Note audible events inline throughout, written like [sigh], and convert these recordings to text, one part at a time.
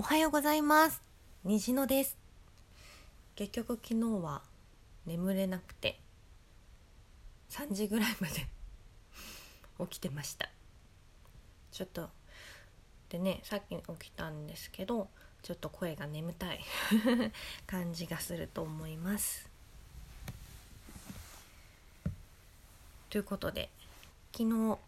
おはようございます。虹野です。結局昨日は眠れなくて3時ぐらいまで [laughs] 起きてました。ちょっとでねさっき起きたんですけどちょっと声が眠たい [laughs] 感じがすると思います。ということで昨日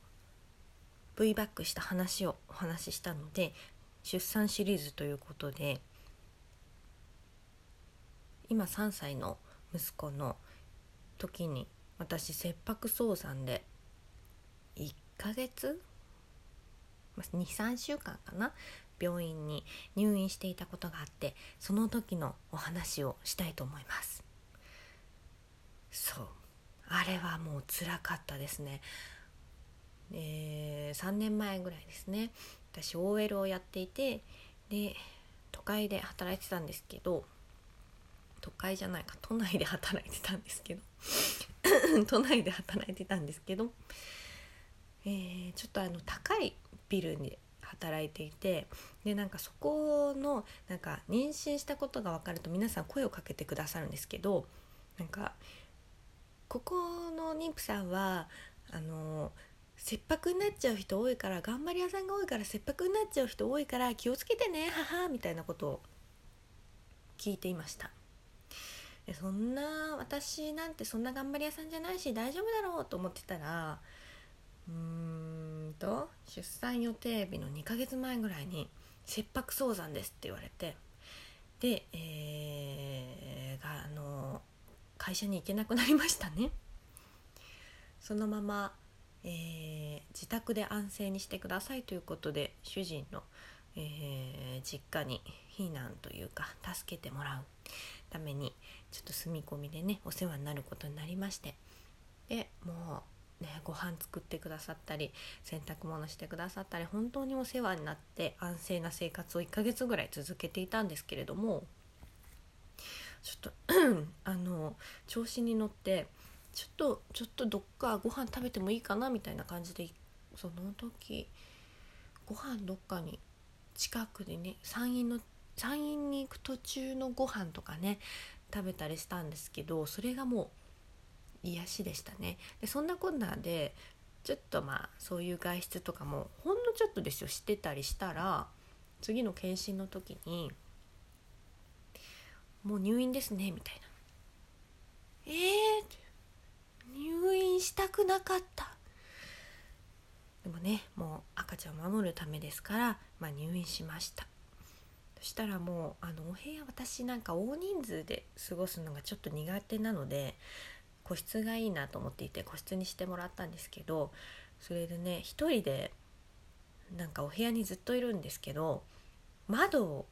V バックした話をお話ししたので出産シリーズということで今3歳の息子の時に私切迫早産で1ヶ月？23週間かな？病院に入院していたことがあってその時のお話をしたいと思います。そう。あれはもう辛かったですね。えー、3年前ぐらいですね。私 OL をやっていてで都会で働いてたんですけど都会じゃないか都内で働いてたんですけど [laughs] 都内で働いてたんですけど、えー、ちょっとあの高いビルに働いていてでなんかそこのなんか妊娠したことが分かると皆さん声をかけてくださるんですけどなんかここの妊婦さんはあの切迫になっちゃう人多いから頑張り屋さんが多いから切迫になっちゃう人多いから気をつけてね母みたいなことを聞いていました。そんな私なんてそんな頑張り屋さんじゃないし大丈夫だろうと思ってたらうーんと出産予定日の2ヶ月前ぐらいに「切迫早産です」って言われてで、えー、があの会社に行けなくなりましたね。そのままえー、自宅で安静にしてくださいということで主人の、えー、実家に避難というか助けてもらうためにちょっと住み込みでねお世話になることになりまして。でもうねご飯作ってくださったり洗濯物してくださったり本当にお世話になって安静な生活を1ヶ月ぐらい続けていたんですけれどもちょっと [clears throat] あの調子に乗ってちょっとちょっとどっかご飯食べてもいいかなみたいな感じでその時ご飯どっかに近くでね山陰の山陰に行く途中のご飯とかね食べたりしたんですけどそれがもう癒しでしたね。でそんなこんなでちょっとまあそういう外出とかもほんのちょっとですよ。してたりしたら次の検診の時に「もう入院ですね」みたいな「えー」ってしたくなかった。でもねもう赤ちゃんを守るためですから、まあ、入院しました。そしたらもうあのお部屋私なんか大人数で過ごすのがちょっと苦手なので個室がいいなと思っていて個室にしてもらったんですけどそれでね一人でなんかお部屋にずっといるんですけど窓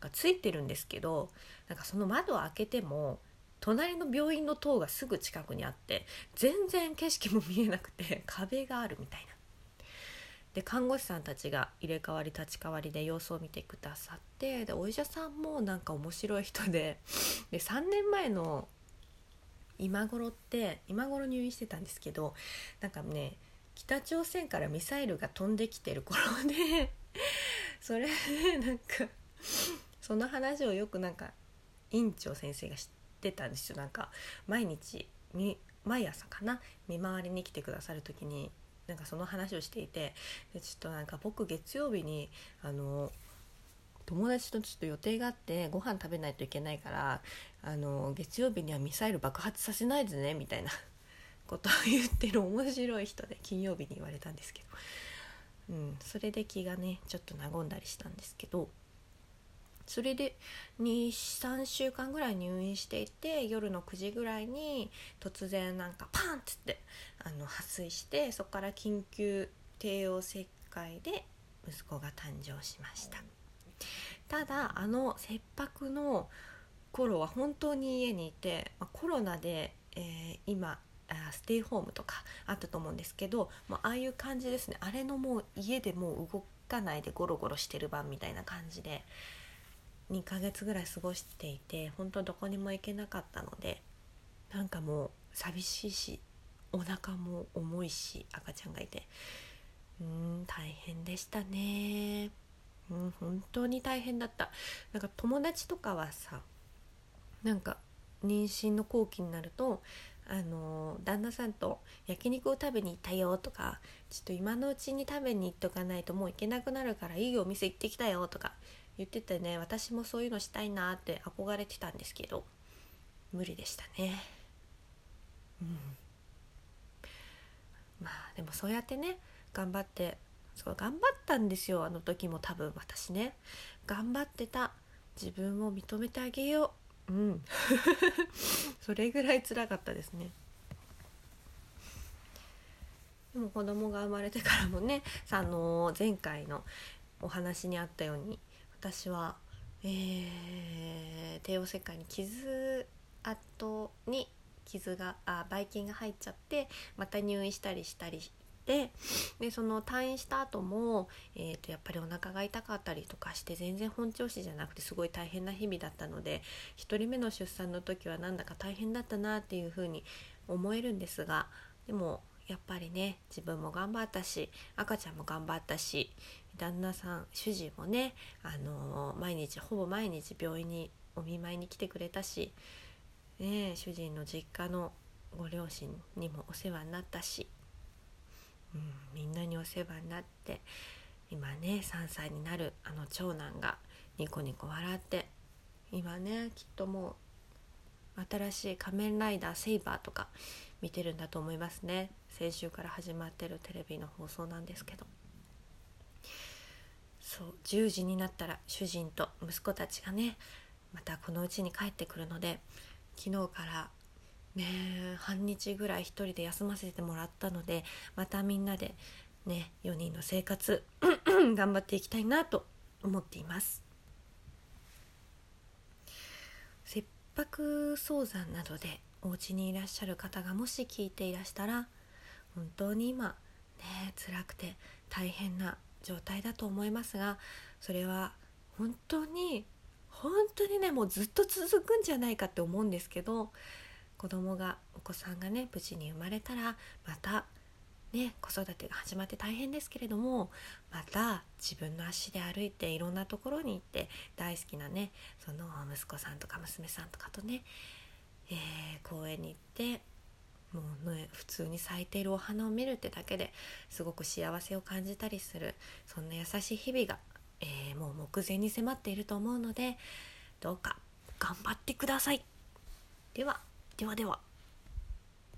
がついてるんですけどなんかその窓を開けても隣の病院の塔がすぐ近くにあって全然景色も見えなくて [laughs] 壁があるみたいな。で看護師さんたちが入れ替わり立ち替わりで様子を見てくださってでお医者さんもなんか面白い人で [laughs] で3年前の今頃って今頃入院してたんですけどなんかね北朝鮮からミサイルが飛んできてる頃で [laughs] それでなんかその話をよくなんか院長先生が知ってたんですよ。なんか毎日毎朝かな？見回りに来てくださる時になんかその話をしていてでちょっとなんか僕月曜日にあの友達とちょっと予定があってご飯食べないといけないからあの月曜日にはミサイル爆発させないでねみたいな [laughs] ことを言ってる面白い人で金曜日に言われたんですけど、うん、それで気がねちょっと和んだりしたんですけど。それで23週間ぐらい入院していて夜の9時ぐらいに突然なんかパンっつってあの破水してそこから緊急帝王切開で息子が誕生しました。ただあの切迫の頃は本当に家にいてコロナで、えー、今ステイホームとかあったと思うんですけど、まああいう感じですね。あれのもう家でもう動かないでゴロゴロしてる版みたいな感じで。2ヶ月ぐらい過ごしていて本当どこにも行けなかったのでなんかもう寂しいしお腹も重いし赤ちゃんがいて。うん大変でしたね。うん本当に大変だった。なんか友達とかはさなんか妊娠の後期になるとあの旦那さんと焼肉を食べに行ったよとかちょっと今のうちに食べに行っとかないともう行けなくなるからいいお店行ってきたよとか言っててね私もそういうのしたいなって憧れてたんですけど無理でしたね。うん。まあでもそうやってね頑張ってそう頑張ったんですよあの時も多分私ね。頑張ってた自分を認めてあげよう。うん。[laughs] それぐらい辛かったですね。でも子供が生まれてからもねあの前回のお話にあったように私は、えー、帝王切開に傷跡に傷があばい菌が入っちゃってまた入院したりしたりしてでその退院した後も、えー、とやっぱりお腹が痛かったりとかして全然本調子じゃなくてすごい大変な日々だったので1人目の出産の時はなんだか大変だったなっていうふうに思えるんですがでもやっぱりね自分も頑張ったし赤ちゃんも頑張ったし旦那さん主人もね、あのー、毎日ほぼ毎日病院にお見舞いに来てくれたし、ね、主人の実家のご両親にもお世話になったしうん、みんなにお世話になって今ね3歳になるあの長男がニコニコ笑って今ねきっともう新しい「仮面ライダーセイバー」とか見てるんだと思いますね。先週から始まってるテレビの放送なんですけど。そう10時になったら主人と息子たちがねまたこのうちに帰ってくるので昨日からね半日ぐらい一人で休ませてもらったのでまたみんなでね4人の生活 [clears throat] 頑張っていきたいなと思っています。切迫早産などでお家にいらっしゃる方がもし聞いていらしたら本当に今ね辛くて大変な状態だと思いますがそれは本当に本当にねもうずっと続くんじゃないかって思うんですけど子供がお子さんがね無事に生まれたらまたね子育てが始まって大変ですけれどもまた自分の足で歩いていろんなところに行って大好きなねその息子さんとか娘さんとかとね、えー、公園に行ってもうね普通に咲いているお花を見るってだけですごく幸せを感じたりするそんな優しい日々が、えー、もう目前に迫っていると思うのでどうか頑張ってください。ではではでは。